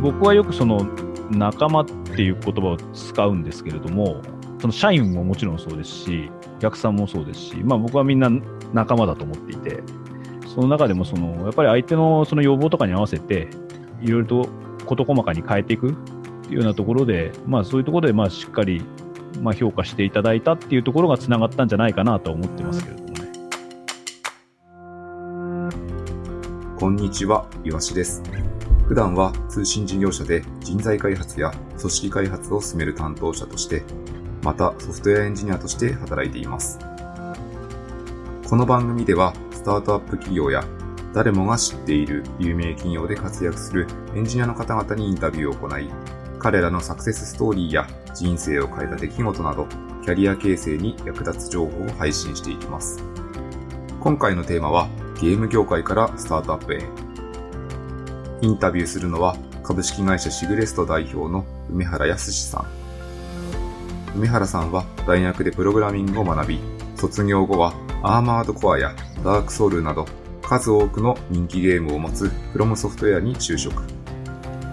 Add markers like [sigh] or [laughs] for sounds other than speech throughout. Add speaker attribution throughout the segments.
Speaker 1: 僕はよくその仲間っていう言葉を使うんですけれども、その社員ももちろんそうですし、お客さんもそうですし、まあ、僕はみんな仲間だと思っていて、その中でもそのやっぱり相手のその要望とかに合わせて、いろいろと事細かに変えていくっていうようなところで、まあ、そういうところでまあしっかりまあ評価していただいたっていうところがつながったんじゃないかなと思ってますけれどもね。
Speaker 2: こんにちは、いわしです。普段は通信事業者で人材開発や組織開発を進める担当者として、またソフトウェアエンジニアとして働いています。この番組では、スタートアップ企業や誰もが知っている有名企業で活躍するエンジニアの方々にインタビューを行い、彼らのサクセスストーリーや人生を変えた出来事など、キャリア形成に役立つ情報を配信していきます。今回のテーマは、ゲーム業界からスタートアップへ。インタビューするのは、株式会社シグレスト代表の梅原康さん。梅原さんは大学でプログラミングを学び、卒業後はアーマードコアやダークソウルなど数多くの人気ゲームを持つフロムソフトウェアに就職。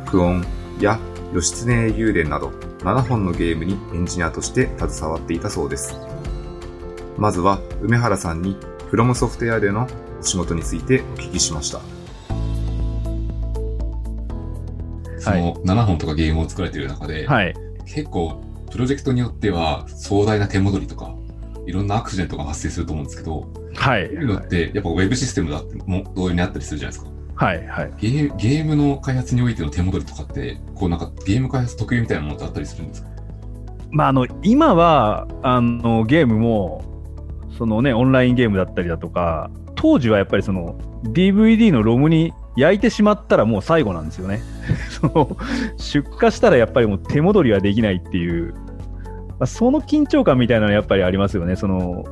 Speaker 2: クオンや義経幽霊など7本のゲームにエンジニアとして携わっていたそうです。まずは梅原さんにフロムソフトウェアでのお仕事についてお聞きしました。
Speaker 3: その7本とかゲームを作られている中で、
Speaker 1: はい。
Speaker 3: 結構プロジェクトによっては壮大な手戻りとか、いろんなアクシデントが発生すると思うんですけど、
Speaker 1: はい。
Speaker 3: そういうのってやっぱウェブシステムだっても同様にあったりするじゃないですか。
Speaker 1: はい。はい。
Speaker 3: ゲーゲームの開発においての手戻りとかって、こうなんかゲーム開発特有みたいなものってあったりするんですか？
Speaker 1: まあ、あの、今は、あの、ゲームも、そのね、オンラインゲームだったりだとか、当時はやっぱりその、DVD のロムに焼いてしまったらもう最後なんですよね。[laughs] その、出荷したらやっぱりもう手戻りはできないっていう、まあ、その緊張感みたいなのやっぱりありますよね。その、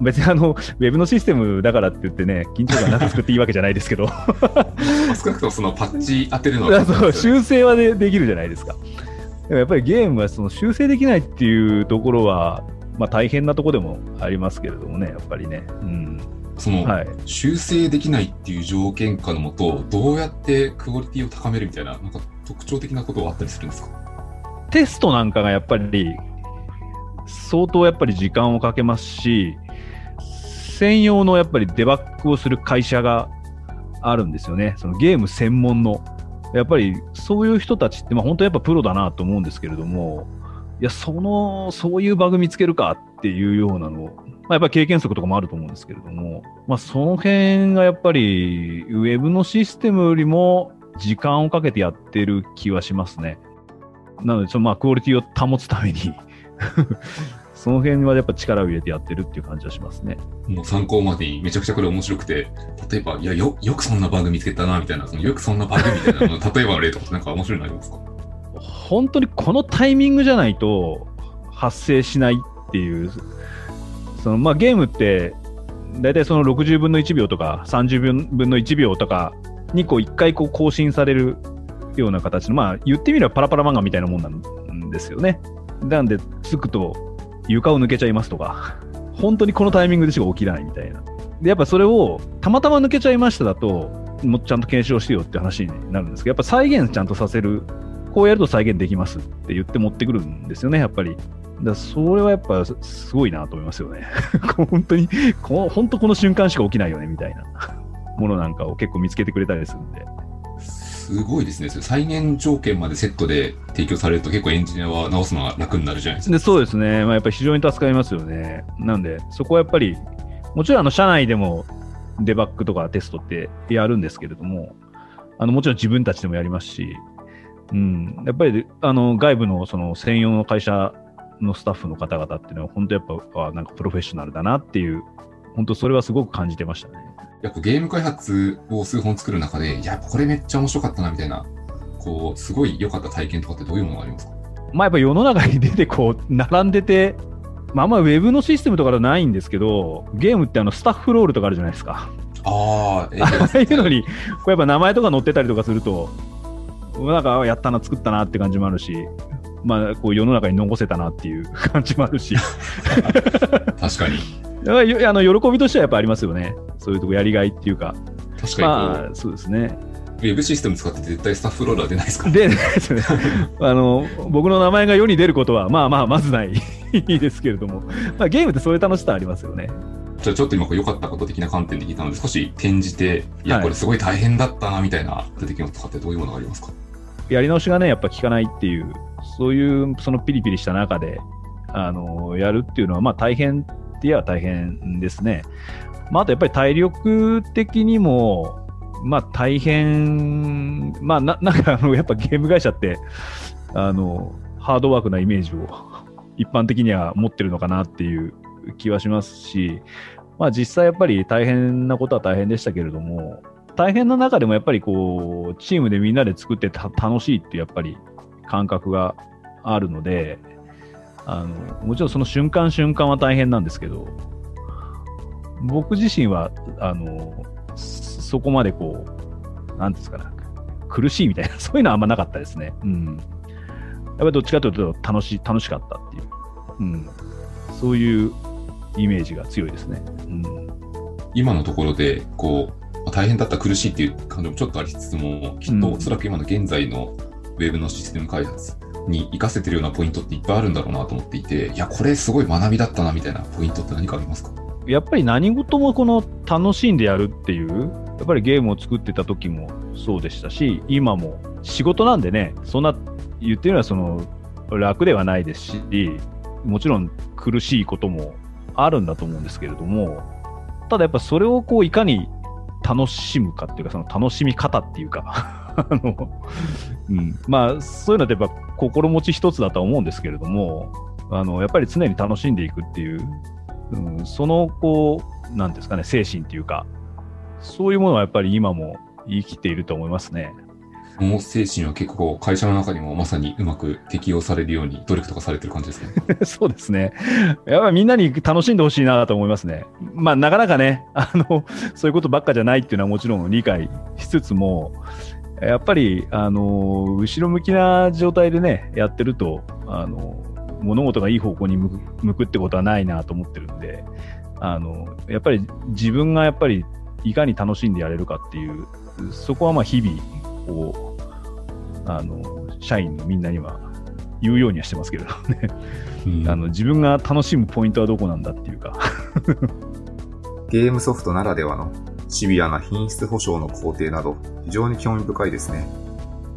Speaker 1: 別にあの、[laughs] ウェブのシステムだからって言ってね、緊張感なく作っていいわけじゃないですけど、
Speaker 3: まあ少なくともそのパッチ当てるのは [laughs]
Speaker 1: そう修正はでできるじゃないですか。でもやっぱりゲームはその修正できないっていうところは、まあ、大変なところでもありますけれどもね、やっぱりね。うん
Speaker 3: その、
Speaker 1: はい、
Speaker 3: 修正できないっていう条件下のもと、どうやってクオリティを高めるみたいな、なんか特徴的なことはあったりするんですか？
Speaker 1: テストなんかがやっぱり相当やっぱり時間をかけますし、専用のやっぱりデバッグをする会社があるんですよね。そのゲーム専門の。やっぱりそういう人たちって、まあ、本当やっぱプロだなと思うんですけれども、いや、その、そういうバグ見つけるかっていうようなのを、まあ、やっぱり経験則とかもあると思うんですけれども、まあ、その辺がやっぱり、ウェブのシステムよりも時間をかけてやってる気はしますね。なので、そのまあ、クオリティを保つために [laughs] その辺はやっぱ力を入れてやってるっていう感じはしますね。
Speaker 3: もう参考までにめちゃくちゃこれ面白くて、例えば、いや、よ、よくそんなバグ見つけたな、みたいな、そのよくそんなバグみたいなの、[laughs] 例えばの例とかなんか面白いのありますか？
Speaker 1: 本当にこのタイミングじゃないと発生しないっていう、そのまあ、ゲームって、大体その60分の1秒とか30分の1秒とかにこう1回こう更新されるような形の、まあ、言ってみればパラパラ漫画みたいなもんなんですよね。なんで、つくと床を抜けちゃいますとか、本当にこのタイミングでしか起きないみたいな。で、やっぱそれをたまたま抜けちゃいましただと、もちゃんと検証してよって話になるんですけど、やっぱ再現ちゃんとさせるこうやると再現できますって言って持ってくるんですよね、やっぱり。だそれはやっぱすすごいなと思いますよね。[laughs] 本当にこう、本当この瞬間しか起きないよねみたいなものなんかを結構見つけてくれたりするんで。
Speaker 3: すごいですね。再現条件までセットで提供されると結構エンジニアは直すのが楽になるじゃないですか。
Speaker 1: でそうですね、まあ、やっぱり非常に助かりますよね。なんで、そこはやっぱり、もちろんあの社内でもデバッグとかテストってやるんですけれども、あのもちろん自分たちでもやりますし、うん、やっぱりあの外部のその専用の会社のスタッフの方々っていうのは、本当やっぱあなんかプロフェッショナルだなっていう、本当それはすごく感じてましたね。
Speaker 3: やっぱゲーム開発を数本作る中で、いや、これめっちゃ面白かったな、みたいな、こう、すごい良かった体験とかってどういうものがありますか？
Speaker 1: まあやっぱ世の中に出てこう、並んでて、まああんまウェブのシステムとかではないんですけど、ゲームってあのスタッフロールとかあるじゃないですか。
Speaker 3: ああ、え
Speaker 1: ああいうのに、こうやっぱ名前とか載ってたりとかすると、なんかあやったな、作ったなって感じもあるし、まあこう世の中に残せたなっていう感じもあるし、
Speaker 3: 確かに。[laughs]
Speaker 1: あの喜びとしてはやっぱありますよね。そういうとこやりがいっていうか、
Speaker 3: 確かに
Speaker 1: まあそうですね。
Speaker 3: ェブシステム使って絶対スタッフローラー出ないですか
Speaker 1: で、ですね、[laughs] あの、僕の名前が世に出ることは、まあまあ、まずない。ですけれども、まあ、ゲームってそういう楽しさありますよね。
Speaker 3: じゃあちょっと今良かったこと的な観点で聞いたので、少し転じて、いや、
Speaker 1: はい。
Speaker 3: これすごい大変だったな、みたいな出てきますとかってどういうものがありますか？
Speaker 1: やり直しがね、やっぱ効かないっていう、そういうそのピリピリした中で、あのやるっていうのは、まあ大変って言えば大変ですね。まあ、あとやっぱり体力的にも、まあ大変、まあな [laughs] なんかあのやっぱゲーム会社って、あの、ハードワークなイメージを一般的には持ってるのかなっていう気はしますし、まあ実際やっぱり大変なことは大変でしたけれども、大変な中でもやっぱりこう、チームでみんなで作って楽しいってやっぱり感覚があるので、あの、もちろんその瞬間瞬間は大変なんですけど、僕自身は、あの、そこまでこう、なんですかね、苦しいみたいな、[laughs] そういうのはあんまなかったですね。うん。やっぱりどっちかというと楽しい、楽しかったっていう、うん。そういうイメージが強いですね。うん。
Speaker 3: 今のところで、こう、大変だった苦しいっていう感じもちょっとありつつも、きっとおそらく今の現在のウェブのシステム開発に活かせてるようなポイントっていっぱいあるんだろうなと思っていて、いや、これすごい学びだったなみたいなポイントって何かありますか？
Speaker 1: やっぱり何事もこの楽しんでやるっていう、やっぱりゲームを作ってた時もそうでしたし、今も仕事なんでね、そんな言ってるのはその楽ではないですし、もちろん苦しいこともあるんだと思うんですけれども、ただやっぱそれをこういかに楽しむかっていうか、その楽しみ方っていうか、あの、うん、まあそういうのってやっぱ心持ち一つだとは思うんですけれども、あのやっぱり常に楽しんでいくっていううん、そのこう、なんですかね、精神っていうか、そういうものはやっぱり今も生きていると思いますね。
Speaker 3: その精神は結構会社の中にもまさにうまく適用されるように努力とかされてる感じですね。[laughs]
Speaker 1: そうですね。やっぱりみんなに楽しんでほしいなと思いますね。まあ、なかなかね、あの、そういうことばっかじゃないっていうのはもちろん理解しつつも、やっぱり、あの、後ろ向きな状態でね、やってると、あの、物事がいい方向に向く向くってことはないなと思ってるんで、あの、やっぱり自分がやっぱりいかに楽しんでやれるかっていう、そこはまあ日々、こう、あの、社員のみんなには言うようにはしてますけれどね。
Speaker 3: うん
Speaker 1: あの自分が楽しむポイントはどこなんだっていうか、[laughs]
Speaker 2: ゲームソフトならではのシビアな品質保証の工程など非常に興味深いですね。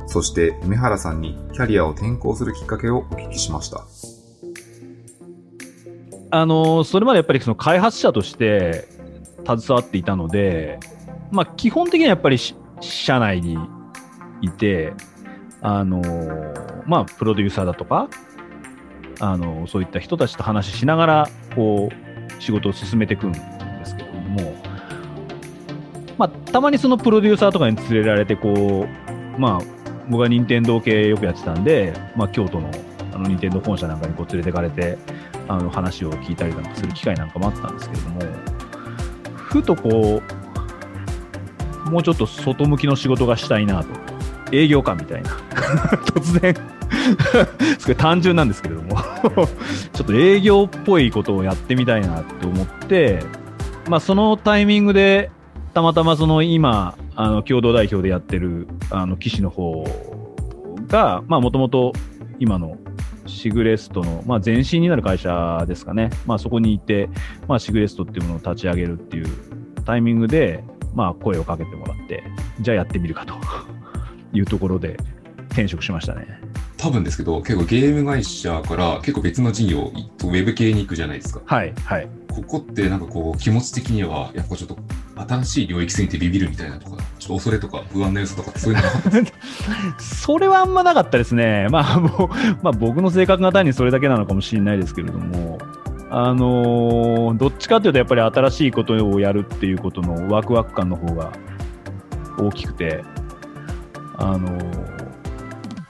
Speaker 2: そして梅原さんにキャリアを転校するきっかけをお聞きしました。
Speaker 1: あのそれまでやっぱりその開発者として携わっていたので、まあ、基本的にはやっぱり社内にいて、あのまあ、プロデューサーだとか、あのそういった人たちと話ししながらこう仕事を進めていくんですけれども、まあ、たまにそのプロデューサーとかに連れられてこう、まあ、僕は任天堂系よくやってたんで、まあ、京都のあの任天堂本社なんかにこう連れてかれてあの話を聞いたりなんかする機会なんかもあったんですけれどもふとこうもうちょっと外向きの仕事がしたいなと。営業官みたいな。[laughs] 突然。[laughs] すごい単純なんですけれども。[laughs] ちょっと営業っぽいことをやってみたいなって思って、まあ、そのタイミングでたまたまその今あの共同代表でやってるあの岸の方がもともと今のシグレストの、まあ、前身になる会社ですかね、まあ、そこにいて、まあ、シグレストっていうものを立ち上げるっていうタイミングで、まあ、声をかけてもらって、じゃあやってみるかと [laughs] いうところで転職しましたね。
Speaker 3: 多分ですけど、結構ゲーム会社から結構別の事業、ウェブ系に行くじゃないですか。
Speaker 1: はい、はい。
Speaker 3: ここってなんかこう気持ち的には、やっぱちょっと新しい領域すぎてビビるみたいなとか、ちょっと恐れとか不安な要素とかそういうのなかったですか
Speaker 1: それはあんまなかったですね。まあ、もう、まあ、僕の性格が単にそれだけなのかもしれないですけれども、あのーどっちかというとやっぱり新しいことをやるっていうことのワクワク感の方が大きくて、あのー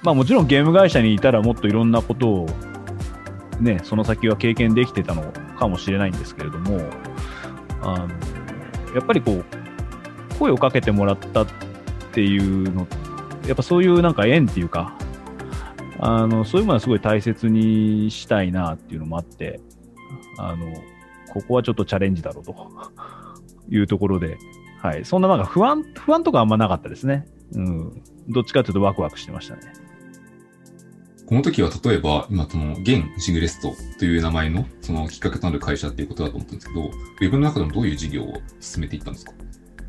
Speaker 1: まあもちろんゲーム会社にいたらもっといろんなことをね、その先は経験できてたのかもしれないんですけれども、あのやっぱりこう、声をかけてもらったっていうのやっぱそういうなんか縁っていうか、あの、そういうものはすごい大切にしたいなっていうのもあって、あの、ここはちょっとチャレンジだろうと [laughs] いうところで、はい。そんななんか不安、不安とかあんまなかったですね。うん、どっちかというとワクワクしてましたね。
Speaker 3: この時は例えば、今その、現シグレストという名前の、そのきっかけとなる会社っていうことだと思ったんですけど、ウェブの中でもどういう事業を進めていったんですか？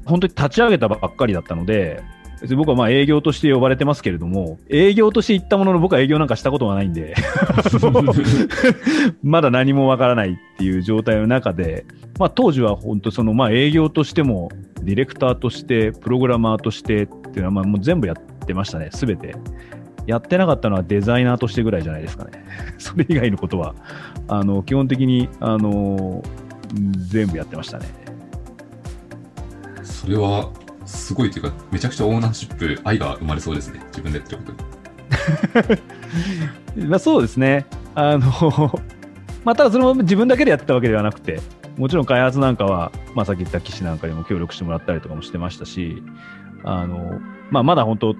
Speaker 1: 本当に立ち上げたばっかりだったので、別に僕はまあ営業として呼ばれてますけれども、営業として行ったものの僕は営業なんかしたことがないんで、[laughs] まだ何もわからないっていう状態の中で、まあ、当時は本当そのまあ営業としても、ディレクターとして、プログラマーとしてっていうのはまあもう全部やってましたね、すべて。やってなかったのはデザイナーとしてぐらいじゃないですかね。[laughs] それ以外のことは、あの基本的にあの全部やってましたね。
Speaker 3: それは、すごいというか、めちゃくちゃオーナーシップ、愛が生まれそうですね。自分でやってることに。[laughs]
Speaker 1: まあ、そうですね。あの、[laughs] まあ、ただそれも自分だけでやってたわけではなくて、もちろん開発なんかは、まあ、さっき言った騎士なんかにも協力してもらったりとかもしてましたし、あの、まあ、まだ本当、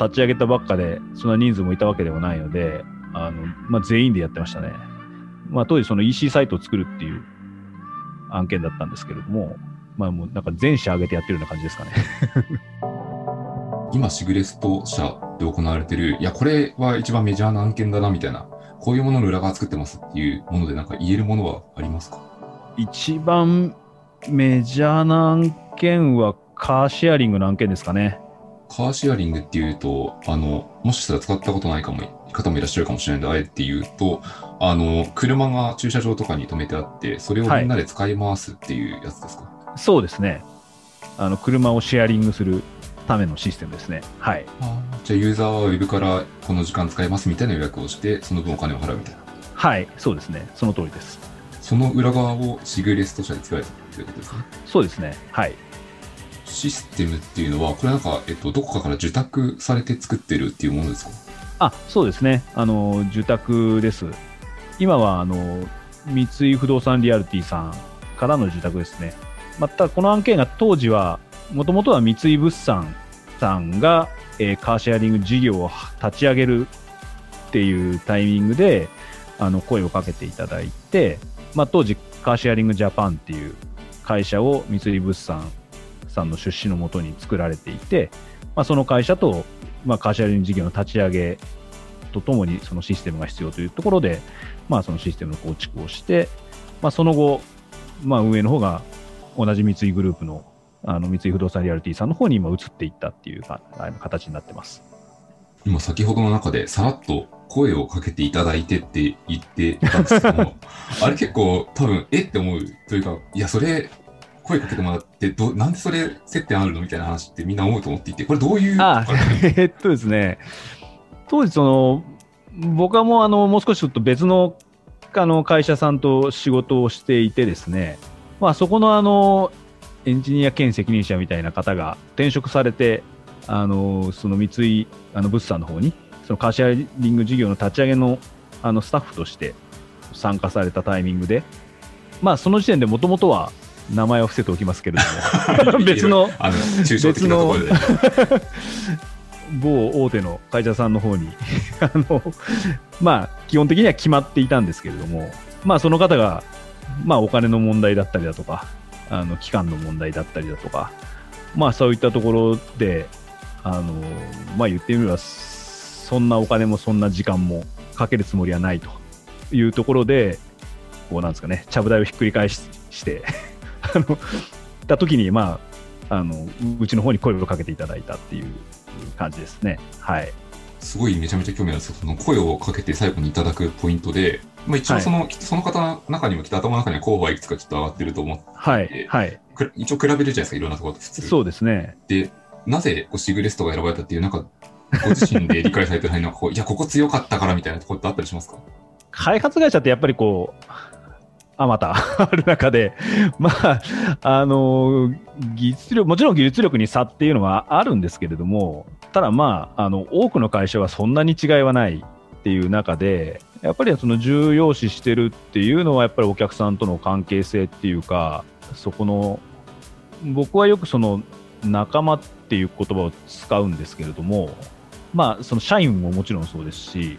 Speaker 1: 立ち上げたばっかで、そんな人数もいたわけではないので、あの、まあ、全員でやってましたね。まあ、当時その EC サイトを作るっていう案件だったんですけれども、まあ、もうなんか全社上げてやってるような感じですかね。[laughs]
Speaker 3: 今、シグレスト社で行われてる、いや、これは一番メジャーな案件だな、みたいな、こういうものの裏側作ってますっていうもので、なんか言えるものはありますか？
Speaker 1: 一番メジャーな案件はカーシェアリングの案件ですかね。
Speaker 3: カーシェアリングっていうと、あの、もしかしたら使ったことないかも、方もいらっしゃるかもしれないので、あえて言うと、あの、車が駐車場とかに止めてあって、それをみんなで使い回すっていうやつですか、
Speaker 1: そうですね。あの車をシェアリングするためのシステムですね。はい。
Speaker 3: じゃあユーザーはウェブからこの時間使えますみたいな予約をして、その分お金を払うみたいな。
Speaker 1: はい、そうですね。その通りです。
Speaker 3: その裏側をシグレスト社で作られたということですね。
Speaker 1: そうですね。はい。
Speaker 3: システムっていうのは、これなんか、えっと、どこかから受託されて作ってるっていうものですか？
Speaker 1: あ、そうですね。あの、受託です。今は、あの、三井不動産リアルティさんからの受託ですね。また、この案件が当時は、もともとは三井物産さんが、えーカーシェアリング事業を立ち上げるっていうタイミングで、あの、声をかけていただいて、まあ、当時、カーシェアリングジャパンっていう会社を三井物産さんの出資のもとに作られていて、まあ、その会社と、まあ、カーシェアリング事業の立ち上げとともにそのシステムが必要というところで、まあ、そのシステムの構築をして、まあ、その後、まあ、運営の方が同じ三井グループのあの三井不動産リアリティさんの方に今移っていったっていうかあの形になってます。
Speaker 3: 今先ほどの中でさらっと声をかけていただいてって言ってたんですけども、[laughs] あれ結構多分、えって思うというか、いや、それ、声かけてもらって、どなんでそれ接点あるのみたいな話ってみんな思うと思っていて、これどういう、
Speaker 1: あえっとですね、当時その、僕はもうあのもう少しちょっと別のあの会社さんと仕事をしていてですね、まあ、そこのあのエンジニア兼責任者みたいな方が転職されて、あのその三井あの物産の方に、そのカーシェアリング事業の立ち上げのあのスタッフとして参加されたタイミングで、まあ、その時点でもともとは名前を伏せておきますけれども、[laughs] 別の
Speaker 3: あの、抽象的なところで。[laughs]
Speaker 1: 某大手の会社さんの方に [laughs] あの、まあ、基本的には決まっていたんですけれども、まあ、その方が、まあ、お金の問題だったりだとか、あの期間の問題だったりだとか、まあ、そういったところで、あのまあ、言ってみれば、そんなお金もそんな時間もかけるつもりはないというところで、こうなんですかね、ちゃぶ台をひっくり返しして、あの、た時に、まあ、あの、うちの方に声をかけていただいたっていう感じですね。はい。
Speaker 3: すごいめちゃめちゃ興味あるんですけど、その声をかけて最後にいただくポイントで、まあ、一応その、きっとその方の中にもきっと頭の中には候補はいくつかちょっと上がってると思って、
Speaker 1: はい。はい。
Speaker 3: く一応比べるじゃないですか、いろんなところと普通。
Speaker 1: そうですね。
Speaker 3: で、なぜこうシグレストが選ばれたっていう、なんか、ご自身で理解されてないのは、こういや、ここ強かったからみたいなところってあったりしますか？[laughs]
Speaker 1: 開発会社ってやっぱりこう、あまた [laughs] ある中で、まあ、あの、技術力、もちろん技術力に差っていうのはあるんですけれども、ただまあ、あの、多くの会社はそんなに違いはないっていう中で、やっぱりその重要視してるっていうのは、やっぱりお客さんとの関係性っていうか、そこの、僕はよくその仲間っていう言葉を使うんですけれども、まあ、その社員ももちろんそうですし、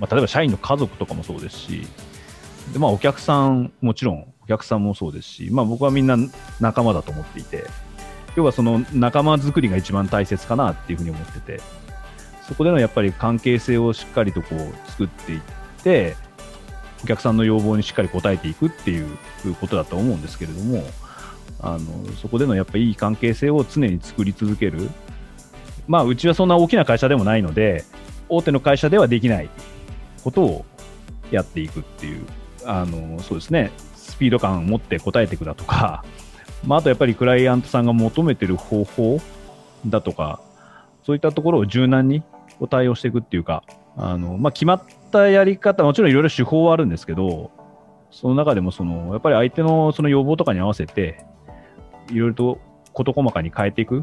Speaker 1: まあ、例えば社員の家族とかもそうですし、でまあ、お客さん、もちろんお客さんもそうですし、まあ、僕はみんな仲間だと思っていて、要はその仲間作りが一番大切かなっていうふうに思ってて、そこでのやっぱり関係性をしっかりとこう作っていって、お客さんの要望にしっかり応えていくっていうことだと思うんですけれども、あのそこでのやっぱりいい関係性を常に作り続ける、まあ、うちはそんな大きな会社でもないので、大手の会社ではできないことをやっていくっていう、あのそうですね、スピード感を持って答えていくだとか、まあ、あとやっぱりクライアントさんが求めてる方法だとか、そういったところを柔軟に対応していくっていうか、あのまあ、決まったやり方、もちろんいろいろ手法はあるんですけど、その中でもそのやっぱり相手のその要望とかに合わせて、いろいろと事細かに変えていくっ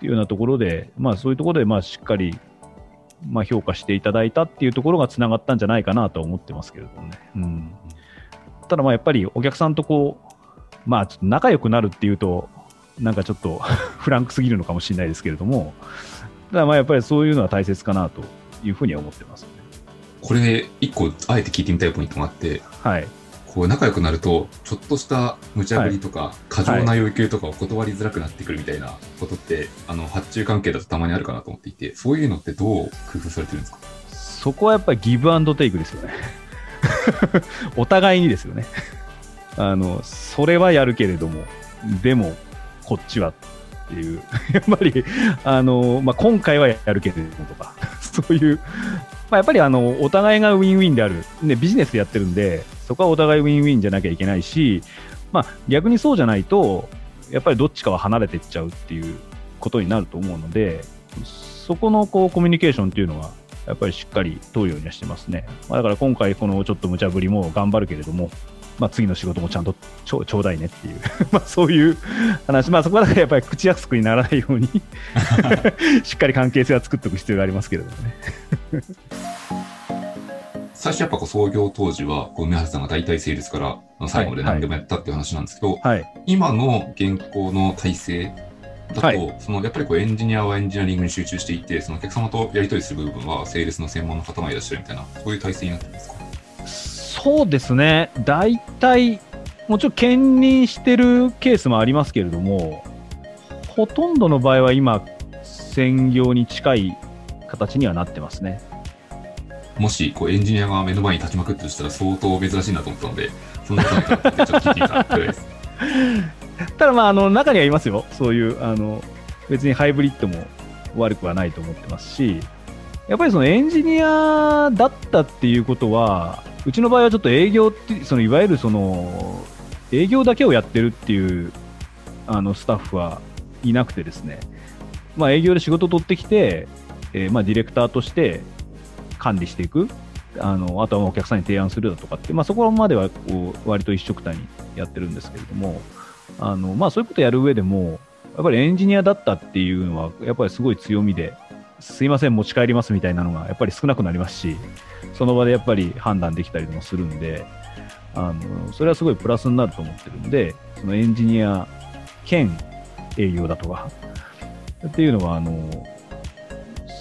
Speaker 1: ていうようなところで、まあ、そういうところでまあしっかりまあ評価していただいたっていうところがつながったんじゃないかなと思ってますけれどもね。うん、ただまあやっぱりお客さんとこう、まあ、ちょっと仲良くなるっていうと、なんかちょっと [laughs] フランクすぎるのかもしれないですけれども、ただまあやっぱりそういうのは大切かなというふうには思ってます、ね、
Speaker 3: これ、一個、あえて聞いてみたいポイントがあって、
Speaker 1: はい、
Speaker 3: こう仲良くなると、ちょっとした無茶ぶりとか、過剰な要求とかを断りづらくなってくるみたいなことって、あの発注関係だとたまにあるかなと思っていて、そういうのってどう工夫されてるんですか？
Speaker 1: そこはやっぱりギブアンドテイクですよね。[laughs] お互いにですよね。[laughs] あの、それはやるけれども、でも、こっちはっていう、[laughs] やっぱり、あの、まあ、今回はやるけれどもとか、そういう、まあ、やっぱりあの、お互いがウィンウィンである、ね、ビジネスやってるんで、そこはお互いウィンウィンじゃなきゃいけないし、まあ、逆にそうじゃないと、やっぱりどっちかは離れていっちゃうっていうことになると思うので、そこのこうコミュニケーションっていうのは、やっぱりしっかり問うようにはしてますね。まあ、だから今回、このちょっと無茶ぶりも頑張るけれども、まあ、次の仕事もちゃんとちょちょうだいねっていう。[laughs] まあそういう話、まあ、そこはやっぱり口約束にならないように [laughs] しっかり関係性は作っておく必要がありますけれどもね。[laughs]
Speaker 3: 最初やっぱこう創業当時は、こう梅原さんが大体セールスから最後まで何でもやったっていう話なんですけど、はい。はい、今の現行の体制だと、はい、そのやっぱりこうエンジニアはエンジニアリングに集中していて、そのお客様とやり取りする部分はセールスの専門の方がいらっしゃるみたいな、そういう体制になってますか？
Speaker 1: そうですね、大体、もちろん兼任してるケースもありますけれども、ほとんどの場合は今、専業に近い形にはなってますね。
Speaker 3: もしこうエンジニアが目の前に立ちまくってとしたら相当珍しいなと思ったので、そんなことちょっと聞いてみたいです。[laughs] [laughs]
Speaker 1: ただまあ、あの、中にはいますよ。そういう、あの、別にハイブリッドも悪くはないと思ってますし、やっぱりそのエンジニアだったっていうことは、うちの場合はちょっと営業って、そのいわゆるその、営業だけをやってるっていうあのスタッフはいなくてですね、まあ、営業で仕事を取ってきて、えー、まあディレクターとして管理していく、あのあとはお客さんに提案するだとかって、まあ、そこまではこう割と一緒くたにやってるんですけれども、あのまあ、そういうことやる上でも、やっぱりエンジニアだったっていうのは、やっぱりすごい強みで、すいません、持ち帰りますみたいなのがやっぱり少なくなりますし、その場でやっぱり判断できたりもするんで、あのそれはすごいプラスになると思ってるんで、そのエンジニア兼営業だとかっていうのは、あの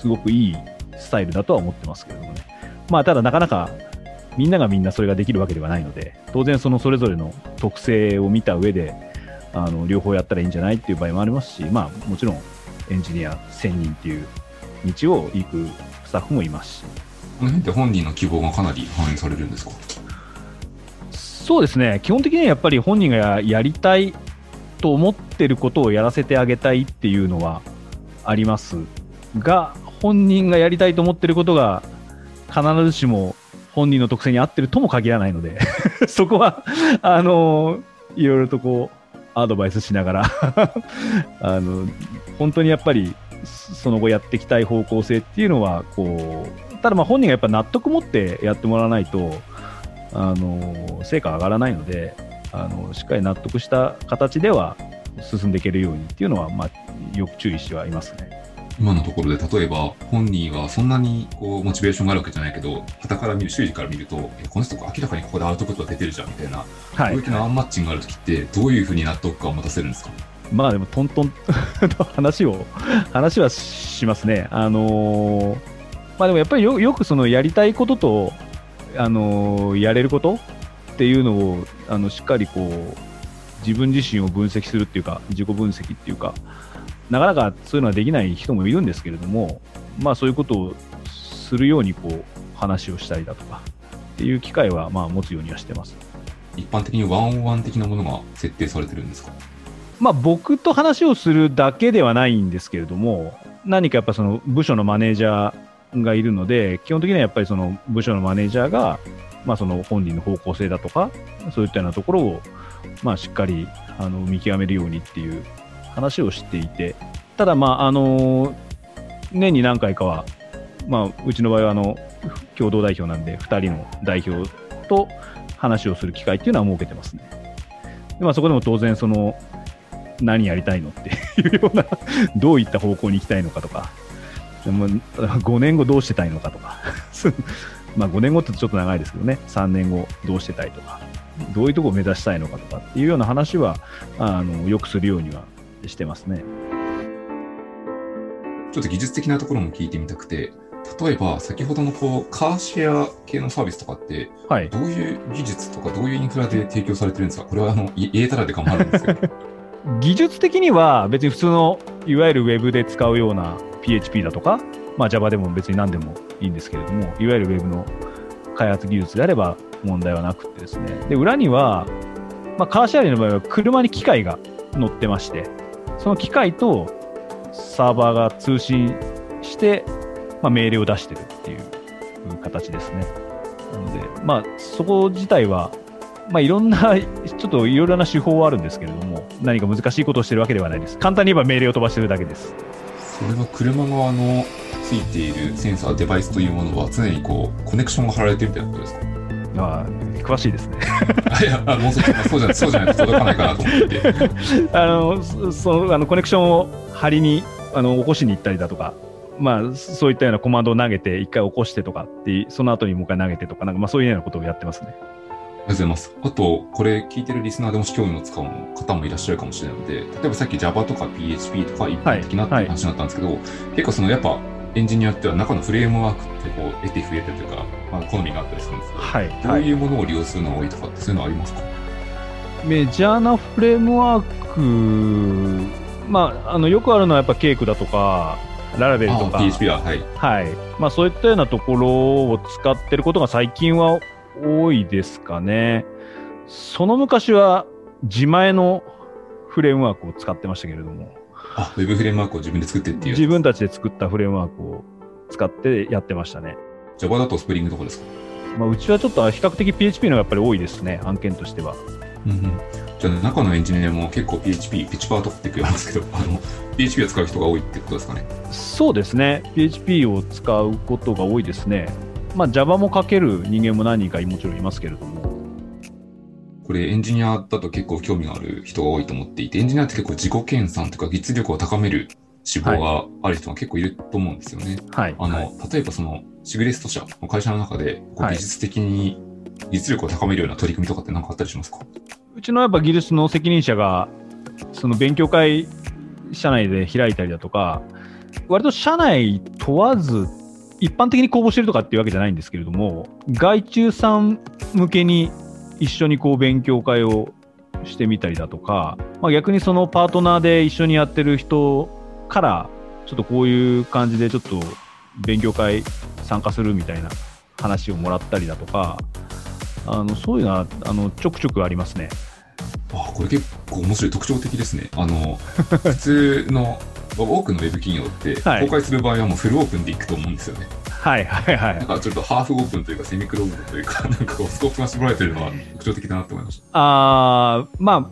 Speaker 1: すごくいいスタイルだとは思ってますけれどもね。まあ、ただなかなかみんながみんなそれができるわけではないので、当然そのそれぞれの特性を見た上で、あの両方やったらいいんじゃないっていう場合もありますし、まあ、もちろんエンジニア1000人っていう道を行くスタッフもいますし。
Speaker 3: この辺って本人の希望がかなり反映されるんですか？
Speaker 1: そうですね、基本的にはやっぱり本人がやりたいと思ってることをやらせてあげたいっていうのはありますが、本人がやりたいと思ってることが必ずしも本人の特性に合ってるとも限らないので [laughs] そこはあのいろいろとこうアドバイスしながら [laughs] あの本当にやっぱりその後やっていきたい方向性っていうのはこうただまあ本人がやっぱ納得持ってやってもらわないとあの成果上がらないのであのしっかり納得した形では進んでいけるようにっていうのは、まあ、よく注意してはいますね。
Speaker 3: 今のところで例えば本人はそんなにこうモチベーションがあるわけじゃないけど旗から見る周囲から見るとこの人明らかにここでアウトプットが出てるじゃんみたいな、はい、大きなアンマッチングがある時ってどういうふうに納得感を持たせるんですか？
Speaker 1: まあでもトントンと話を話はしますね。あのー、まあでもやっぱりよよくそのやりたいことと、あのー、やれることっていうのをあのしっかりこう自分自身を分析するっていうか、自己分析っていうか、なかなかそういうのはできない人もいるんですけれども、まあそういうことをするようにこう話をしたりだとかっていう機会はまあ持つようにはしてます。
Speaker 3: 一般的にワンオンワン的なものが設定されてるんですか？
Speaker 1: まあ僕と話をするだけではないんですけれども、何かやっぱその部署のマネージャーがいるので、基本的にはやっぱりその部署のマネージャーが、まあその本人の方向性だとか、そういったようなところを、まあしっかりあの見極めるようにっていう話をしていて、ただまああの、年に何回かは、まあうちの場合はあの、共同代表なんで、2人の代表と話をする機会っていうのは設けてますね。でまあそこでも当然その、何やりたいのっていうような [laughs] どういった方向に行きたいのかとか、でも5年後どうしてたいのかとか、[laughs] まあ5年後ってちょっと長いですけどね、3年後どうしてたいとか、どういうところを目指したいのかとかっていうような話は、あのよくするようにはしてますね。
Speaker 3: ちょっと技術的なところも聞いてみたくて、例えば先ほどのこうカーシェア系のサービスとかって、
Speaker 1: はい。
Speaker 3: どういう技術とかどういうインフラで提供されてるんですか？これはあのい言えたらで構わないんですけど。[laughs]
Speaker 1: 技術的には別に普通のいわゆる Web で使うような PHP だとか、まあ、Java でも別に何でもいいんですけれどもいわゆる Web の開発技術であれば問題はなくてですねで裏には、まあ、カーシェアリングの場合は車に機械が乗ってましてその機械とサーバーが通信して、まあ、命令を出してるっていう形ですねなのでまあそこ自体はまあ、いろんな、ちょっといろいろな手法はあるんですけれども、何か難しいことをしてるわけではないです。簡単に言えば命令を飛ばしてるだけです。
Speaker 3: それは車側のついているセンサー、デバイスというものは常にこうコネクションが貼られてるみたいなことですか？
Speaker 1: まあ、詳しいですね。
Speaker 3: あいや、あもうそうそうじゃそうじゃないと届かないかなと思って。[laughs]
Speaker 1: あの、そそのあのコネクションを張りに、あの、起こしに行ったりだとか、まあ、そういったようなコマンドを投げて、一回起こしてとかって、その後にもう一回投げてとか、なんかまあそういうようなことをやってますね。
Speaker 3: ありがとうございます。あと、これ聞いてるリスナーでもし興味を使う方もいらっしゃるかもしれないので、例えばさっき Java とか PHP とか一般的なっていう話になったんですけど、結構そのやっぱエンジニアっては中のフレームワークってこう得て増えてというか、まあ好みがあったりするんですけど、
Speaker 1: はい。
Speaker 3: どう
Speaker 1: はい。
Speaker 3: いうものを利用するのが多いとかってそういうのはありますか？
Speaker 1: メジャーなフレームワーク、まあ、あの、よくあるのはやっぱケークだとか、ララベルと
Speaker 3: あ
Speaker 1: か、
Speaker 3: PHP は、はい。
Speaker 1: はい。まあそういったようなところを使ってることが最近は多いですかね。その昔は自前のフレームワークを使ってましたけれども、
Speaker 3: あ、Web フレームワークを自分で作ってっていう。
Speaker 1: 自分たちで作ったフレームワークを使ってやってましたね。
Speaker 3: Java だとスプリングとかですか？
Speaker 1: まあうちはちょっと比較的 PHP のがやっぱり多いですね、案件としては。
Speaker 3: うんうん。じゃあ中のエンジニアも結構 PHP、ピチパートって言いますけど、あの、PHP を使う人が多いってことですかね。
Speaker 1: そうですね、PHP を使うことが多いですね。まあ Java も書ける人間も何人かもちろんいますけれども、
Speaker 3: これエンジニアだと結構興味がある人が多いと思っていて、エンジニアって結構自己研鑽とか技術力を高める志望がある人が結構いると思うんですよね。
Speaker 1: はい。
Speaker 3: あの、
Speaker 1: はい
Speaker 3: 例えばその、シグレスト社の会社の中で、こう
Speaker 1: はい
Speaker 3: 技術的に技術力を高めるような取り組みとかって何かあったりしますか？
Speaker 1: うちのやっぱ技術の責任者が、その勉強会、社内で開いたりだとか、割と社内問わず、一般的に公募してるとかっていうわけじゃないんですけれども、外注さん向けに一緒にこう勉強会をしてみたりだとか、まあ、逆にそのパートナーで一緒にやってる人から、ちょっとこういう感じでちょっと勉強会参加するみたいな話をもらったりだとか、あのそういうのはあのちょくちょくありますね。
Speaker 3: あ、これ結構面白い特徴的ですね。あの、[laughs] 普通の、多くのウェブ企業って、
Speaker 1: はい
Speaker 3: 公開する場合はもうフルオープンでいくと思うんですよね。
Speaker 1: はいはいは
Speaker 3: ないん。かちょっとハーフオープンというかセミクローズドというか、なんかこうスコープが絞られてるのは特徴的だなと思いました。
Speaker 1: あーま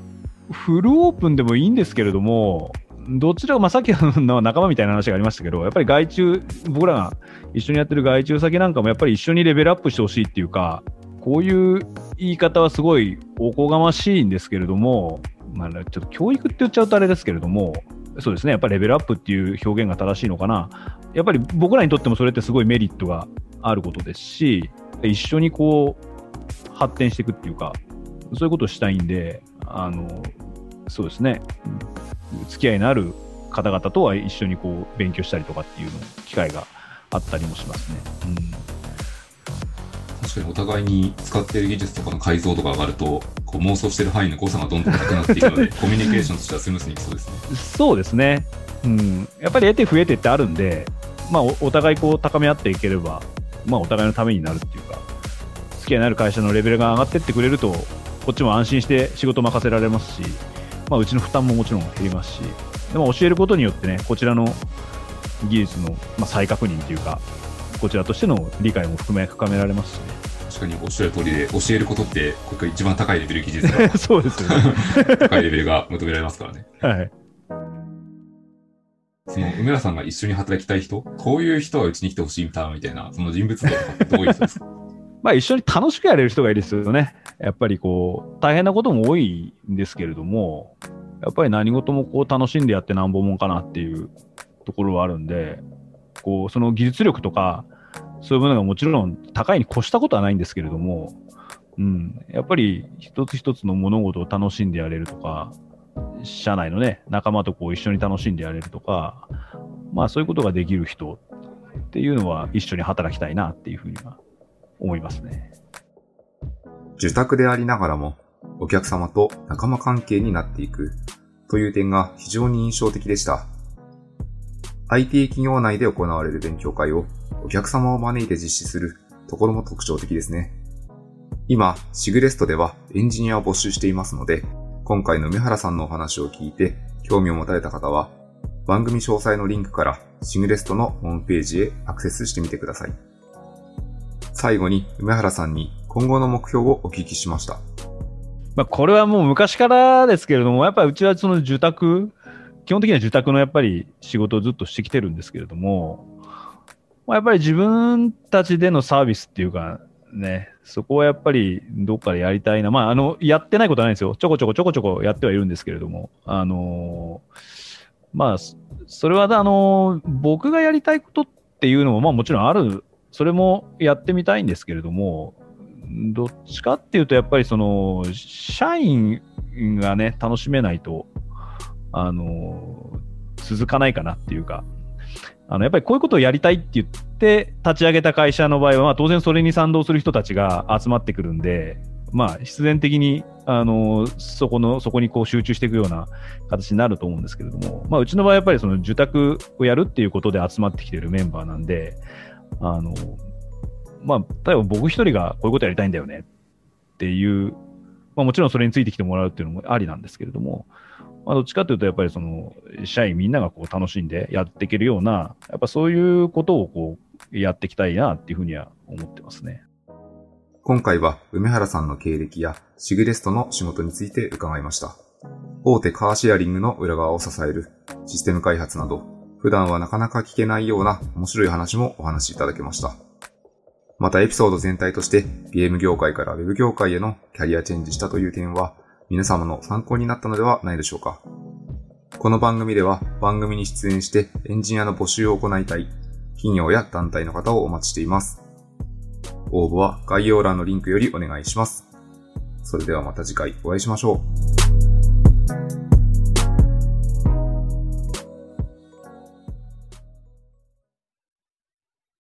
Speaker 1: あ、フルオープンでもいいんですけれども、どちらか、まあ、さっきの仲間みたいな話がありましたけど、やっぱり外注、僕らが一緒にやってる外注先なんかも、やっぱり一緒にレベルアップしてほしいっていうか、こういう言い方はすごいおこがましいんですけれども、まあ、ちょっと教育って言っちゃうとあれですけれども、そうですね、やっぱりレベルアップっていう表現が正しいのかな。やっぱり僕らにとってもそれってすごいメリットがあることですし、一緒にこう、発展していくっていうか、そういうことをしたいんで、あの、そうですね、うん付き合いのある方々とは一緒にこう勉強したりとかっていうの機会があったりもしますね。
Speaker 3: 確かにお互いに使っている技術とかの解像度が上がると、こう妄想してる範囲の誤差がどんどんなくなっていくので、[laughs] コミュニケーションとしてはスムーズにいきそうですね。
Speaker 1: そうですね。うん。やっぱり得て増えてってあるんで、まあお、お互いこう高め合っていければ、まあ、お互いのためになるっていうか、付き合いのある会社のレベルが上がってってくれると、こっちも安心して仕事任せられますし、まあ、うちの負担ももちろん減りますし、でも教えることによってね、こちらの技術の、まあ、再確認というか、こちらとしての理解も含め深められますしね。
Speaker 3: 確かにおっしゃる通りで、教えることって、これ一番高いレベル技術が [laughs]
Speaker 1: そうですよね。
Speaker 3: 高いレベルが求められますからね。
Speaker 1: はい。
Speaker 3: その、梅田さんが一緒に働きたい人、こういう人はうちに来てほしいみたいな、その人物像とかどういう人ですか？[laughs]
Speaker 1: まあ一緒に楽しくやれる人がいいですよね。やっぱりこう、大変なことも多いんですけれども、やっぱり何事もこう楽しんでやってなんぼもんかなっていうところはあるんで、こう、その技術力とか、そういうものがもちろん高いに越したことはないんですけれども、うん、やっぱり一つ一つの物事を楽しんでやれるとか、社内のね、仲間とこう一緒に楽しんでやれるとか、まあそういうことができる人っていうのは一緒に働きたいなっていうふうには思いますね。
Speaker 2: 受託でありながらも、お客様と仲間関係になっていくという点が非常に印象的でした。IT 企業内で行われる勉強会をお客様を招いて実施するところも特徴的ですね。今、シグレストではエンジニアを募集していますので、今回の梅原さんのお話を聞いて興味を持たれた方は、番組詳細のリンクからシグレストのホームページへアクセスしてみてください。最後に梅原さんに今後の目標をお聞きしました。
Speaker 1: まあ、これはもう昔からですけれども、やっぱりうちはその受託、基本的には受託のやっぱり仕事をずっとしてきてるんですけれども、まあ、やっぱり自分たちでのサービスっていうか、ね、そこはやっぱりどっかでやりたいな。まあ、あの、やってないことはないんですよ。ちょこちょこちょこちょこやってはいるんですけれども、あのまあ、それは、あの僕がやりたいことっていうのも、まあもちろんある、それもやってみたいんですけれども、どっちかっていうと、やっぱりその、社員がね、楽しめないと、あの続かないかなっていうか、あの、やっぱりこういうことをやりたいって言って立ち上げた会社の場合は、まあ、当然それに賛同する人たちが集まってくるんで、まあ、必然的に、あの、そこの、そこにこう集中していくような形になると思うんですけれども、まあ、うちの場合やっぱりその受託をやるっていうことで集まってきてるメンバーなんで、あの、まあ、例えば僕一人がこういうことやりたいんだよねっていう、まあもちろんそれについてきてもらうっていうのもありなんですけれども、まあ、どっちかというと、やっぱりその、社員みんながこう楽しんでやっていけるような、やっぱそういうことをこう、やっていきたいなっていうふうには思ってますね。
Speaker 2: 今回は梅原さんの経歴やシグレストの仕事について伺いました。大手カーシェアリングの裏側を支えるシステム開発など、普段はなかなか聞けないような面白い話もお話しいただけました。またエピソード全体としてゲーム業界から Web 業界へのキャリアチェンジしたという点は皆様の参考になったのではないでしょうか。この番組では番組に出演してエンジニアの募集を行いたい企業や団体の方をお待ちしています。応募は概要欄のリンクよりお願いします。それではまた次回お会いしましょう。